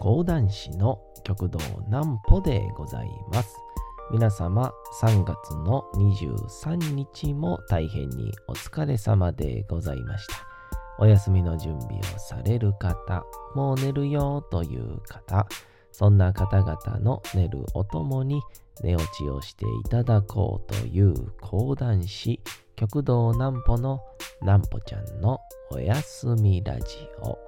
講談師の極道南歩でございます。皆様3月の23日も大変にお疲れ様でございました。お休みの準備をされる方、もう寝るよという方、そんな方々の寝るおともに寝落ちをしていただこうという講談師、極道南歩の南歩ちゃんのおやすみラジオ。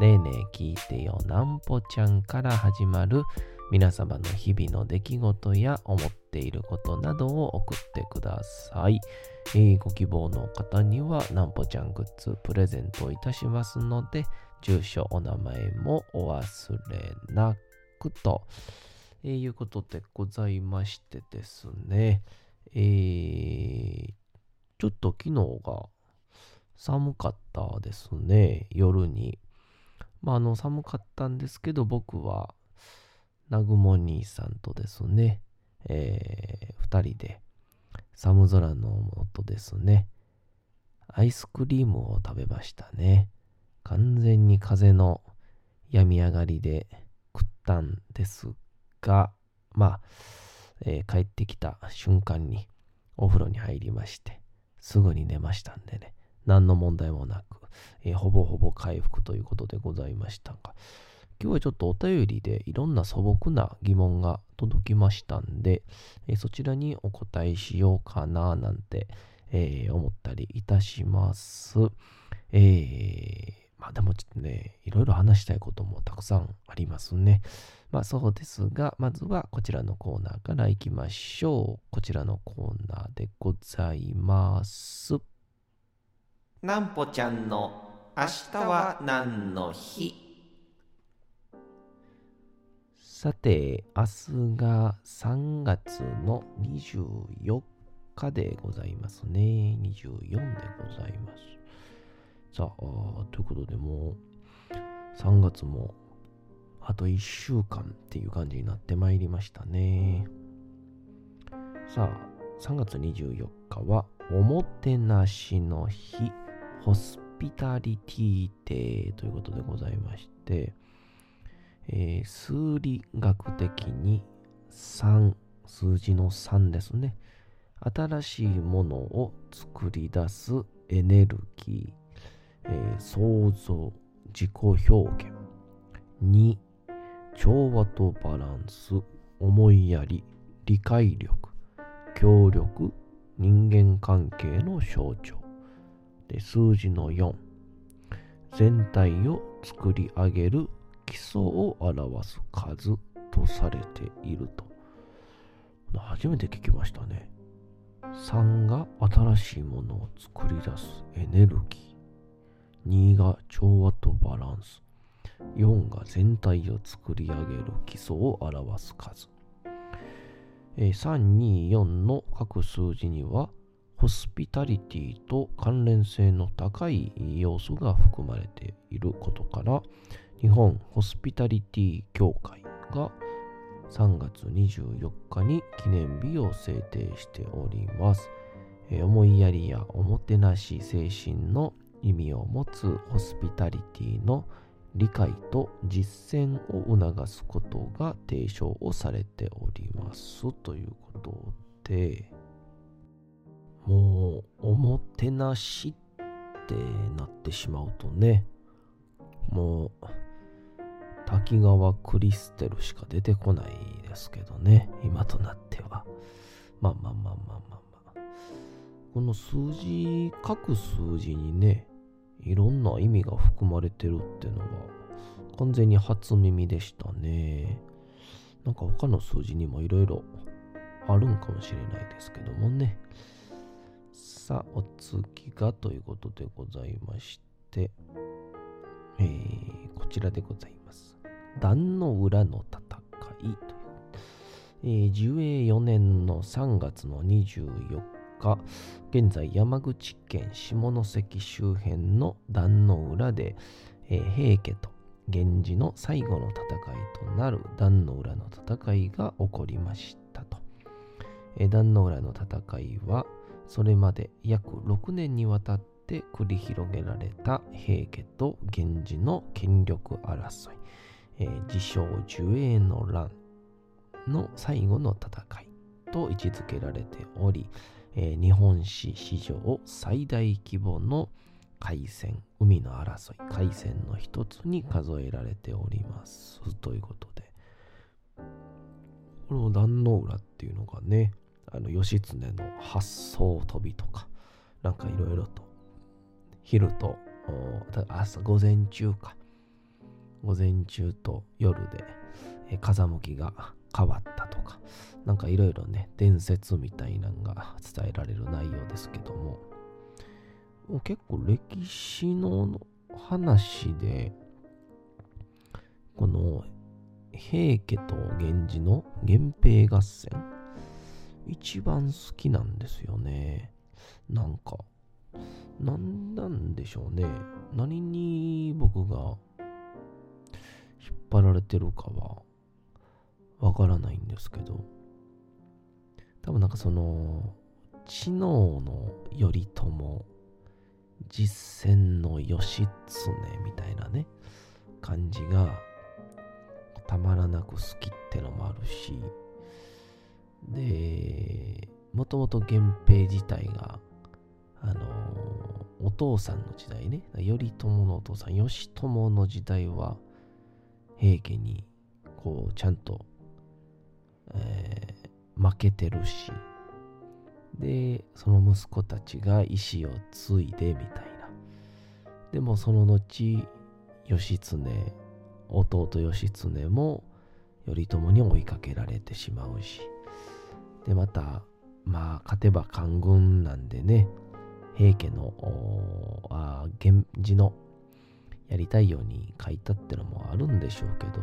ねえねえ聞いてよなんぽちゃんから始まる皆様の日々の出来事や思っていることなどを送ってください。えーご希望の方にはなんぽちゃんグッズプレゼントいたしますので、住所、お名前もお忘れなくと、えーいうことでございましてですね、えーちょっと昨日が寒かったですね、夜に。まあ、あの、寒かったんですけど、僕は、南雲兄さんとですね、えー二人で、寒空の下ですね、アイスクリームを食べましたね。完全に風の病み上がりで食ったんですが、まあ、えー帰ってきた瞬間にお風呂に入りまして、すぐに寝ましたんでね、何の問題もなく、えーほぼほぼ回復ということでございましたが、今日はちょっとお便りでいろんな素朴な疑問が届きましたんで、えーそちらにお答えしようかななんて、えー思ったりいたします。えーまあでもちょっとね、いろいろ話したいこともたくさんありますね。まあそうですが、まずはこちらのコーナーから行きましょう。こちらのコーナーでございます。なんぽちゃんの明日は何の日？さて、明日が3月の24日でございますね。24でございます。さあ、ということでもう3月もあと1週間っていう感じになってまいりましたね。さあ、3月24日はおもてなしの日、ホスピタリティデーということでございまして、えー数理学的に3、数字の3ですね。新しいものを作り出すエネルギー、えー創造、自己表現。2、調和とバランス、思いやり、理解力、協力、人間関係の象徴。で、数字の4、全体を作り上げる基礎を表す数とされていると。初めて聞きましたね。3が新しいものを作り出すエネルギー。2が調和とバランス。4が全体を作り上げる基礎を表す数。3、2、4の各数字には、ホスピタリティと関連性の高い要素が含まれていることから、日本ホスピタリティ協会が3月24日に記念日を制定しております。えー思いやりやおもてなし精神の意味を持つホスピタリティの理解と実践を促すことが提唱をされておりますということでもうおもてなしってなってしまうとねもう滝川クリステルしか出てこないですけどね今となってはまあまあまあまあまあまあこの数字各数字にねいろんな意味が含まれてるってのが完全に初耳でしたね。なんか他の数字にもいろいろあるんかもしれないですけどもね。さあ、お次がということでございまして、えーこちらでございます。壇の裏の戦いという、えー、寿永4年の3月の24日、現在山口県下関周辺の壇の裏で、えー、平家と源氏の最後の戦いとなる壇の浦の戦いが起こりましたと。え、壇の浦の戦いはそれまで約6年にわたって繰り広げられた平家と源氏の権力争い、えー、自称寿永の乱の最後の戦いと位置づけられており、えー、日本史史上最大規模の海戦、海の争い、海戦の一つに数えられております。ということで、この壇の浦っていうのがね、あの義経の発想飛びとか、なんかいろいろと、昼と朝、午前中か、午前中と夜で、風向きが変わったとか、なんかいろいろね、伝説みたいなのが伝えられる内容ですけどももう、結構歴史の話で、この平家と源氏の源平合戦、一番好きなんですよね。なんか、なんなんでしょうね。何に僕が引っ張られてるかはわからないんですけど、多分なんかその、知能の頼朝実践の義経みたいなね、感じがたまらなく好きってのもあるし、で、もともと源平自体が、あの、お父さんの時代ね、頼朝のお父さん、義朝の時代は、平家に、こう、ちゃんと、えー、負けてるし、で、その息子たちが意志を継いでみたいな。でもその後、義経、弟義経も頼朝に追いかけられてしまうし。で、また、まあ、勝てば官軍なんでね、平家の、あ源氏のやりたいように書いたってのもあるんでしょうけど、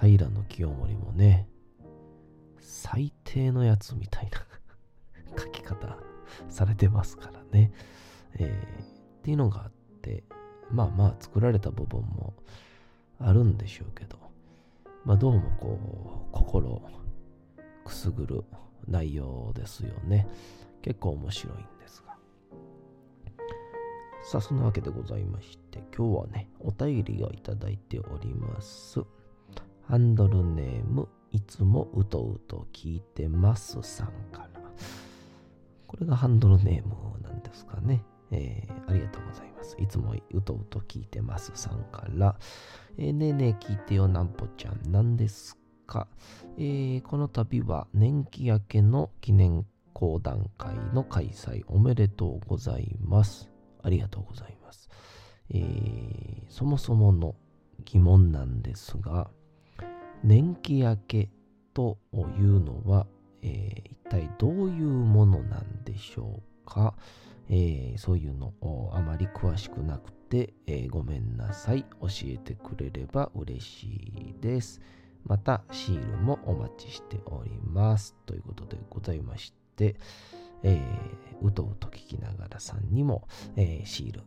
平清盛もね、最低のやつみたいな 書き方されてますからね。えー、っていうのがあって、まあまあ作られた部分もあるんでしょうけど、まあどうもこう、心くすぐる内容ですよね。結構面白いんですが。さあ、そんなわけでございまして、今日はね、お便りをいただいております。ハンドルネーム、いつもうとうと聞いてますさんから。これがハンドルネームなんですかね。えー、ありがとうございます。いつもうとうと聞いてますさんから、えー、ねえねえ聞いてよなんぽちゃん、なんですか、えー、この度は年季明けの記念講談会の開催おめでとうございます。ありがとうございます。えー、そもそもの疑問なんですが、年季明けというのは、えー、一体どういうものなんでしょうか、えー、そういうのをあまり詳しくなくて、えー、ごめんなさい教えてくれれば嬉しいですまたシールもお待ちしております。ということでございましてえー、うとうと聞きながらさんにも、えー、シール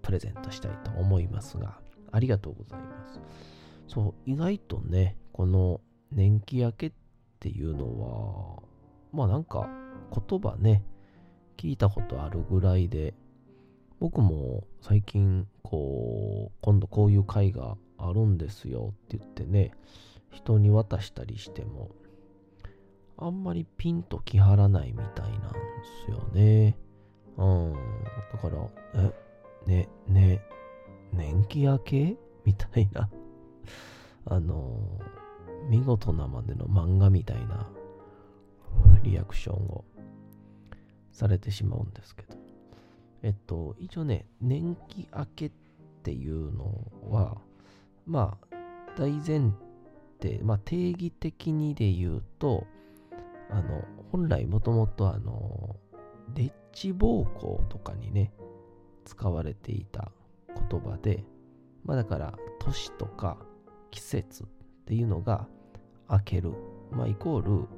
プレゼントしたいと思いますがありがとうございます。そう意外とねこの年季明けっていうのはまあなんか言葉ね、聞いたことあるぐらいで、僕も最近こう、今度こういう会があるんですよって言ってね、人に渡したりしても、あんまりピンときはらないみたいなんですよね。うん。だから、え、ね、ね、年季明けみたいな。あの、見事なまでの漫画みたいなリアクションをされてしまうんですけど。えっと、一応ね、年季明けっていうのは、まあ、大前、まあ、定義的にで言うと、あの、本来もともとあの、レッチ暴行とかにね、使われていた言葉で、まあだから、年とか季節っていうのが明ける、まあ、イコール、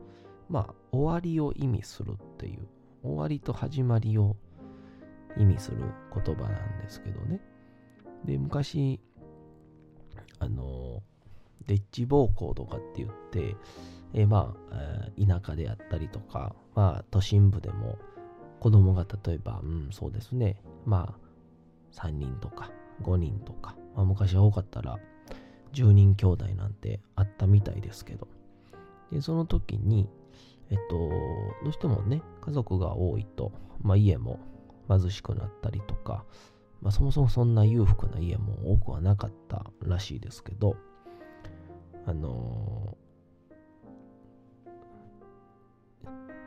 まあ、終わりを意味するっていう、終わりと始まりを意味する言葉なんですけどね。で、昔、あの、デッチ暴行とかって言って、えー、まあ、田舎であったりとか、まあ、都心部でも子供が例えば、うん、そうですね、まあ、3人とか5人とか、まあ、昔は多かったら10人兄弟なんてあったみたいですけど、でその時に、えっと、どうしてもね、家族が多いと、まあ、家も貧しくなったりとか、まあ、そもそもそんな裕福な家も多くはなかったらしいですけど、あの、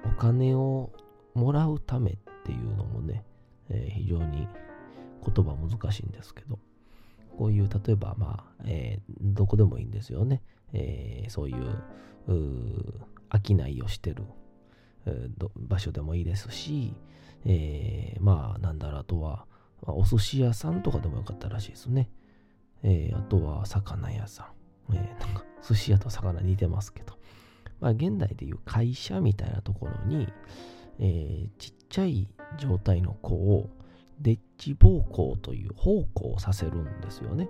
お金をもらうためっていうのもね、えー、非常に言葉難しいんですけど、こういう、例えば、まあ、えー、どこでもいいんですよね。えー、そういう、商いをしてる、場所でもいいですし、えー、まあ、なんだろう、あとは、まあ、お寿司屋さんとかでもよかったらしいですね。えー、あとは、魚屋さん。えー、なんか、寿司屋と魚似てますけど。まあ、現代でいう会社みたいなところに、えー、ちっちゃい状態の子を、デッチ暴行という奉公させるんですよね。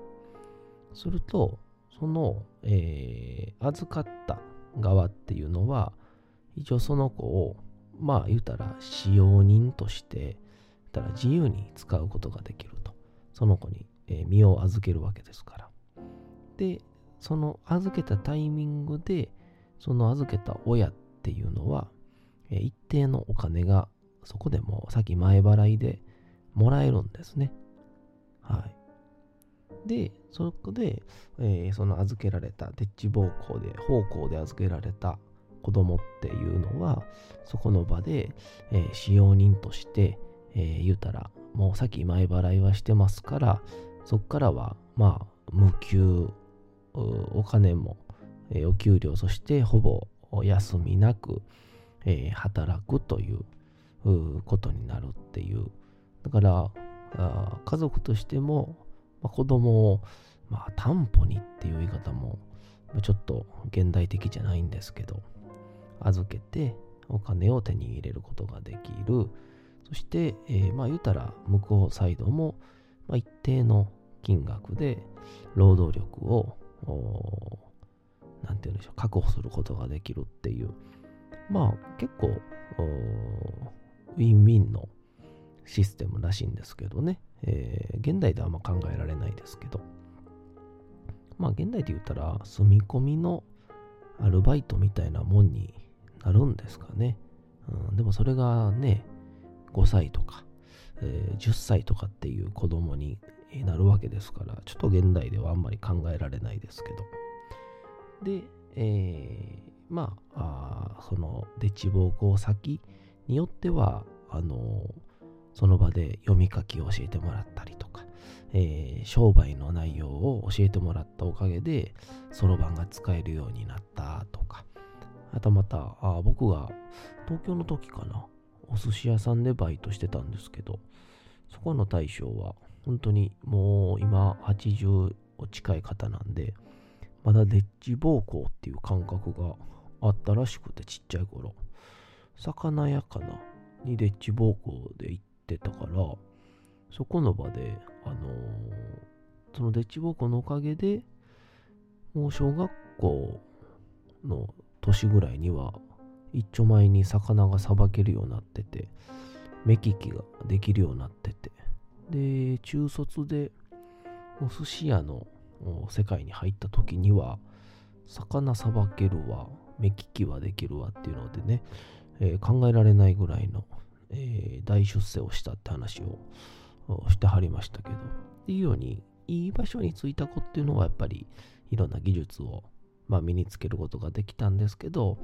すると、その、えー、預かった側っていうのは、一応その子を、まあ言うたら使用人として、たら自由に使うことができると。その子に、えー、身を預けるわけですから。で、その預けたタイミングで、その預けた親っていうのは、え、一定のお金がそこでもさっき前払いでもらえるんですね。はい。で、そこで、えー、その預けられた、デッチ暴行で、奉公で預けられた子供っていうのは、そこの場で、えー、使用人として、えー、言うたら、もうさっき前払いはしてますから、そこからは、まあ、無給、お金も、え、お給料、そしてほぼ休みなく、え、働くということになるっていう。だから家族としても、まあ、子供を、まあ、担保にっていう言い方もちょっと現代的じゃないんですけど預けてお金を手に入れることができる。そして、えー、まあ言うたら向こうサイドも、まあ、一定の金額で労働力をなんて言うんでしょう確保することができるっていう。まあ結構ウィンウィンのシステムらしいんですけどね、えー、現代ではあんま考えられないですけど、まあ現代で言ったら住み込みのアルバイトみたいなもんになるんですかね。うん、でもそれがね、5歳とか、えー、10歳とかっていう子供になるわけですから、ちょっと現代ではあんまり考えられないですけど。で、えー、まあその、デッチ暴行先によっては、あのその場で読み書きを教えてもらったりとか、えー、商売の内容を教えてもらったおかげで、そろばんが使えるようになったとか、あとまた、あ僕が東京の時かな、お寿司屋さんでバイトしてたんですけど、そこの大将は、本当にもう今80近い方なんで、まだデッチ暴行っていう感覚があったらしくてちっちゃい頃、魚屋かなにデッチ暴行で行って、たから、そこの場で、あのー、そのデッチ暴行のおかげで、もう小学校の年ぐらいには、一丁前に魚がさばけるようになってて、目利きができるようになってて、で、中卒でお寿司屋の世界に入った時には、魚さばけるわ、目利きはできるわっていうのでね、えー、考えられないぐらいのえー、大出世をしたって話をしてはりましたけど、っていうように、いい場所に着いた子っていうのはやっぱりいろんな技術を、まあ、身につけることができたんですけど、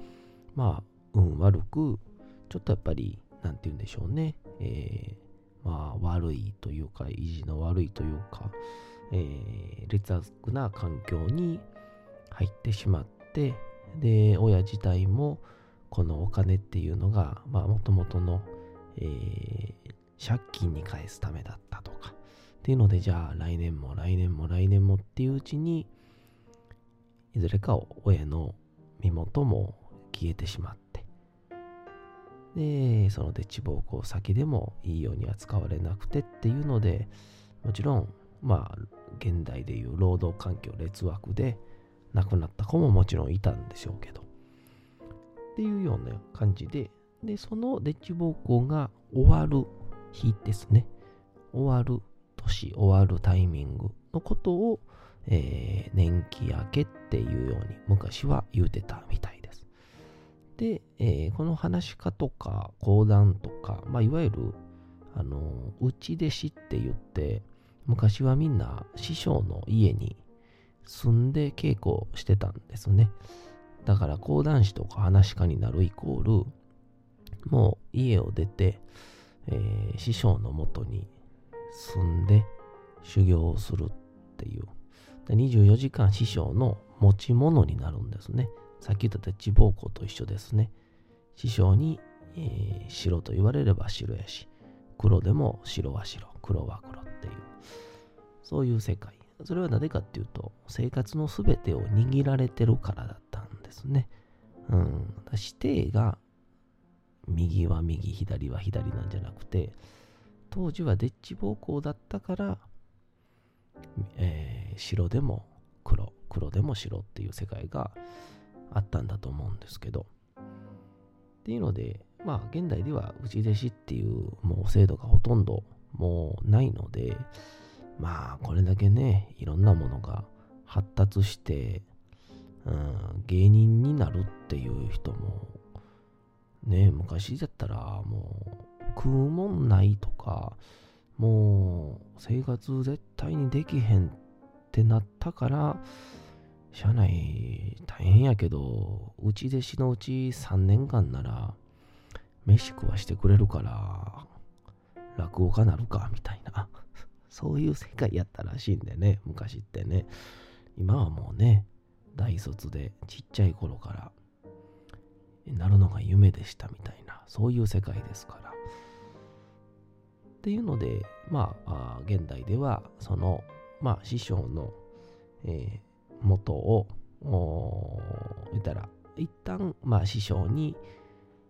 まあ、運悪く、ちょっとやっぱり、なんて言うんでしょうね、えー、まあ、悪いというか、意地の悪いというか、えー、劣悪な環境に入ってしまって、で、親自体も、このお金っていうのが、まあ、もともとのえー、借金に返すためだったとか、っていうので、じゃあ来年も来年も来年もっていううちに、いずれか親の身元も消えてしまってでそのデッチ暴行先でもいいように扱われなくてっていうのでもちろんまあ現代でいう労働環境劣悪で亡くなった子ももちろんいたんでしょうけど。っていうような感じででそのデッチ暴行が終わる日ですね。終わる年終わるタイミングのことを、えー、年季明けっていうように昔は言うてたみたいで。えー、この話し家とか講談とか、まあ、いわゆる、あの、内弟子って言って、昔はみんな師匠の家に住んで稽古してたんですね。だから講談師とか話し家になるイコール、もう家を出て、えー、師匠のもとに住んで修行をするっていう。24時間師匠の持ち物になるんですね。さっき言った地暴行と一緒ですね。師匠に、えー、白と言われれば白やし、黒でも白は白、黒は黒っていう、そういう世界。それはなぜかっていうと、生活の全てを握られてるからだったんですね。うん。指定が右は右、左は左なんじゃなくて、当時はデッチ暴行だったから、えー、白でも黒、黒でも白っていう世界があったんだと思うんですけど、っていうので、まあ現代では内弟子っていうもう制度がほとんどもうないので、まあこれだけね、いろんなものが発達して、うん、芸人になるっていう人も、ね、昔だったらもう食うもんないとか、もう生活絶対にできへんってなったから、社内大変やけど、うち弟子のうち3年間なら、飯食わしてくれるから、落語家なるか、みたいな。そういう世界やったらしいんでね、昔ってね。今はもうね、大卒でちっちゃい頃から、なるのが夢でしたみたいな、そういう世界ですから。っていうので、まあ、現代では、その、まあ、師匠の、え、元を、言ったら、一旦、まあ、師匠に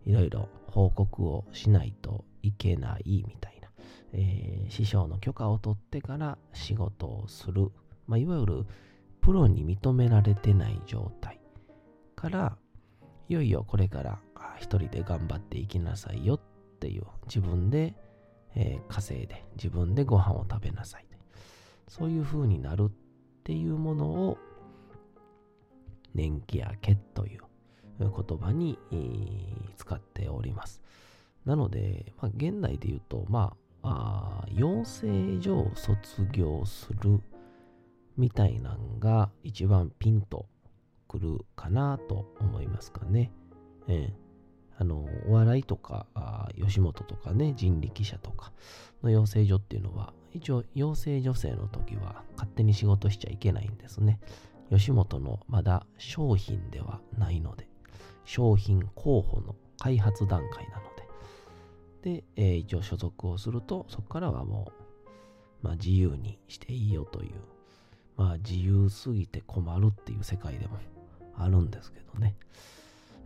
いろいろ報告をしないといけないみたいな、えー、師匠の許可を取ってから仕事をする、まあ、いわゆるプロに認められてない状態から、いよいよこれから一人で頑張っていきなさいよっていう自分でえー、稼いで自分でご飯を食べなさい。そういう風になるっていうものを年季明けという言葉に、使っております。なので、まあ、現代で言うと、まあ、あ養成所を卒業するみたいなんが一番ピンとくるかなと思いますかね。えーあの、お笑いとか、吉本とかね、人力車とかの養成所っていうのは、一応養成女性の時は勝手に仕事しちゃいけないんですね。吉本のまだ商品ではないので、商品候補の開発段階なので、で、えー、一応所属をすると、そこからはもう、まあ自由にしていいよという、まあ自由すぎて困るっていう世界でもあるんですけどね。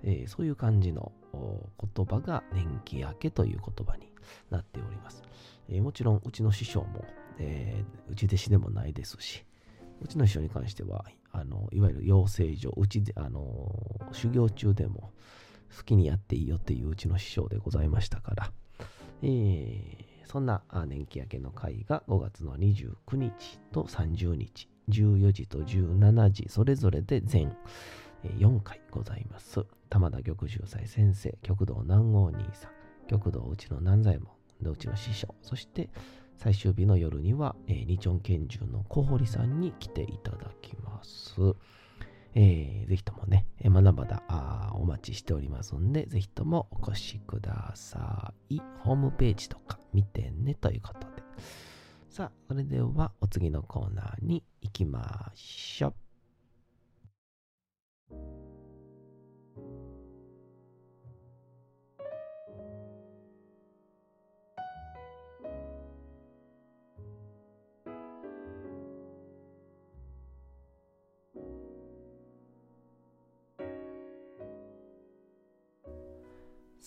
えー、そういう感じの言葉が年季明けという言葉になっております。えー、もちろんうちの師匠も、えー、うち弟子でもないですし、うちの師匠に関しては、あのいわゆる養成所、うちで、あの修行中でも好きにやっていいよっていううちの師匠でございましたから、えー、そんな年季明けの会が5月の29日と30日、14時と17時、それぞれで全4回ございます。玉田玉秀斎先生、極道南郷兄さん、極道うちの南左衛門、うちの師匠、そして最終日の夜には、えー、二丁拳銃の小堀さんに来ていただきます。えー、ぜひともね、まだまだお待ちしておりますんで、ぜひともお越しください。ホームページとか見てねということで。さあ、それではお次のコーナーに行きましょう。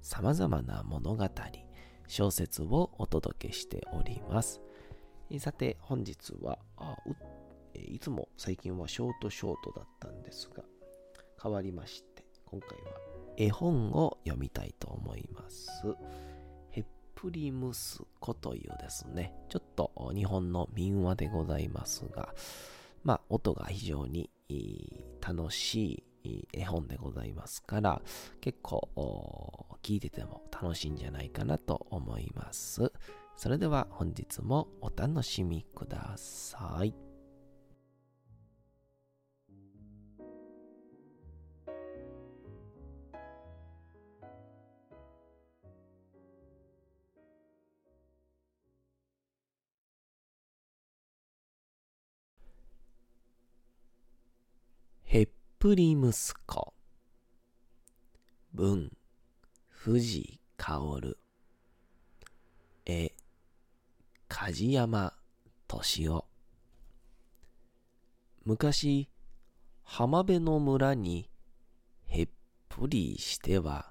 様々な物語、小説をお届けしております。さて、本日は、あいつも最近はショートショートだったんですが、変わりまして、今回は絵本を読みたいと思います。ヘップリムスコというですね、ちょっと日本の民話でございますが、まあ、音が非常に楽しい絵本でございますから、結構聞いてても楽しいんじゃないかなと思います。それでは本日もお楽しみください。ぷり息子文。藤薫。絵。梶山敏夫。昔浜辺の村にへっぷりしては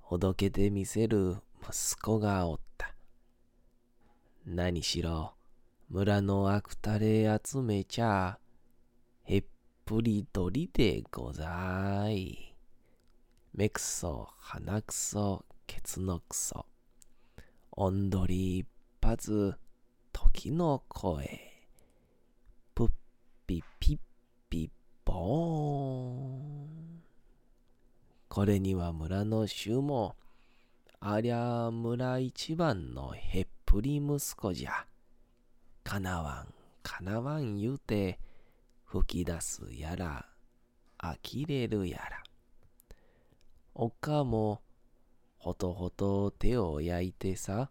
ほどけてみせる息子がおった。何しろ村のあくたれ集めちゃへっぷり鳥でござい。目くそ、鼻くそ、ケツのくそ。おんどり一発、時の声。ぷっぴぴっぴぼーん。これには村の衆も、ありゃ村一番のへっぷり息子じゃ。かなわん、かなわん言うて、吹き出すやら、呆れるやら。おかも、ほとほと手を焼いてさ、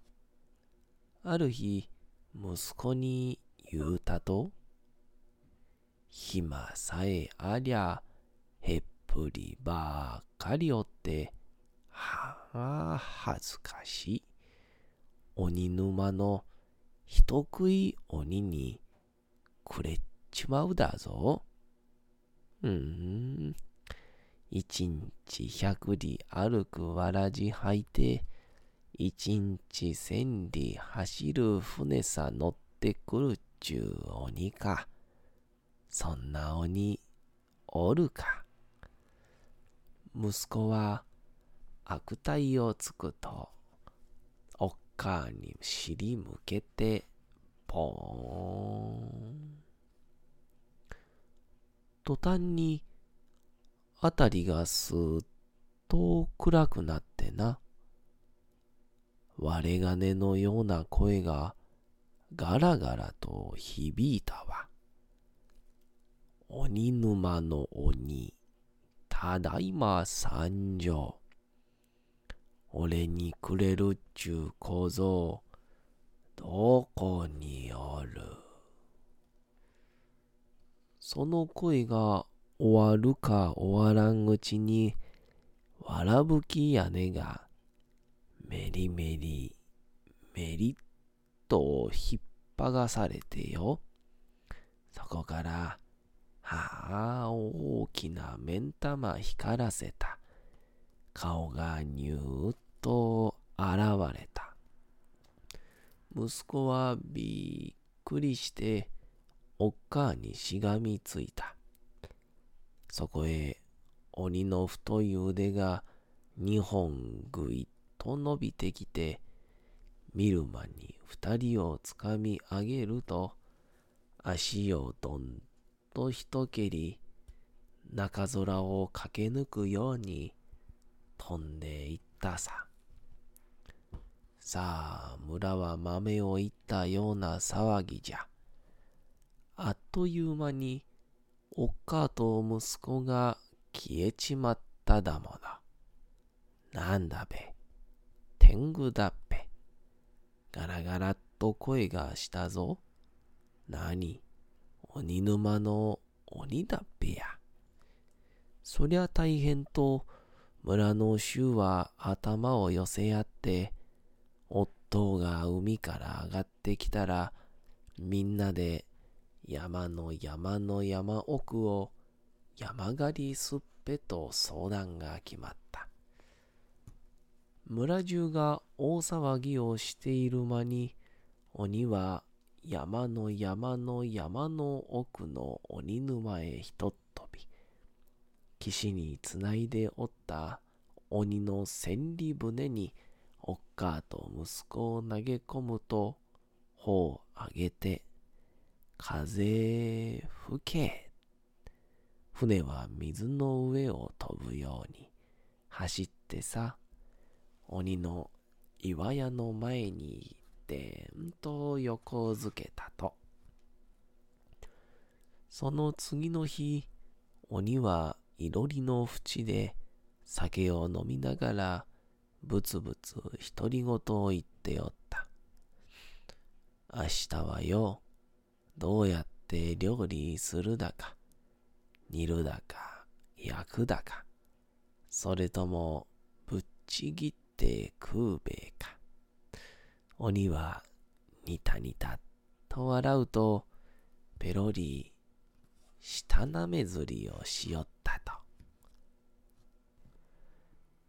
ある日、息子に言うたと、暇さえありゃ、へっぷりばっかりおって、はあ、恥ずかしい。鬼沼の人食い鬼にくれちまうだぞ。うーん。一日百里歩くわらじ履いて、一日千里走る船さ乗ってくるっちゅう鬼か。そんな鬼、おるか。息子は悪態をつくと、おっかに尻向けて、ポーン。途端に、あたりがすっと暗くなってな。割れ金のような声がガラガラと響いたわ。鬼沼の鬼、ただいま参上。俺にくれるっちゅう小僧、どこにおる？その声が終わるか終わらんうちに、わらぶき屋根が、メリメリ、メリっと引っ張がされてよ。そこから、はあ、大きな目ん玉光らせた。顔がニューッと現れた。息子はびっくりして、おっかにしがみついた。そこへ鬼の太い腕が二本ぐいっと伸びてきて、見る間に二人をつかみ上げると、足をどんと一蹴り、中空を駆け抜くように飛んでいったさ。さあ、村は豆をいったような騒ぎじゃ。あっという間に、おっかと息子が消えちまっただもの。なんだべ。天狗だっぺ。ガラガラっと声がしたぞ。なに、鬼沼の鬼だっぺや。そりゃ大変と、村の衆は頭を寄せ合って、夫が海から上がってきたら、みんなで山の山の山奥を山狩りすっぺと相談が決まった。村中が大騒ぎをしている間に、鬼は山の山の山の奥の鬼沼へひとっ飛び、岸につないでおった鬼の千里船におっかと息子を投げ込むと、頬を上げて風吹け。船は水の上を飛ぶように走ってさ、鬼の岩屋の前にでんと横付けたと。その次の日、鬼はいろりの淵で酒を飲みながらぶつぶつ独り言を言っておった。明日はよ、どうやって料理するだか、煮るだか、焼くだか、それともぶっちぎって食うべえか。鬼はニタニタと笑うと、ペロリ舌なめずりをしよったと。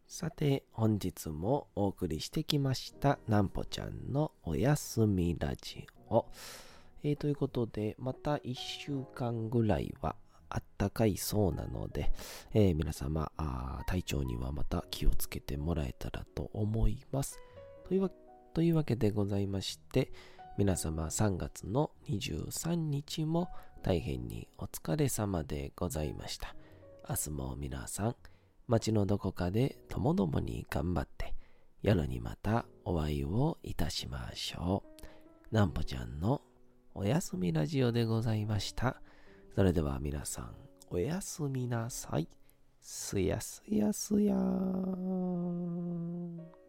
さて、本日もお送りしてきました、なんぽちゃんのおやすみラジオ。えー、ということで、また1週間ぐらいはあったかいそうなので、えー、皆様あ体調にはまた気をつけてもらえたらと思います。というわというわけでございまして、皆様3月の23日も大変にお疲れ様でございました。明日も皆さん、街のどこかでともどもに頑張って、夜にまたお会いをいたしましょう。なんぽちゃんのおやすみラジオでございました。それでは皆さん、おやすみなさい。すやすやすやーん。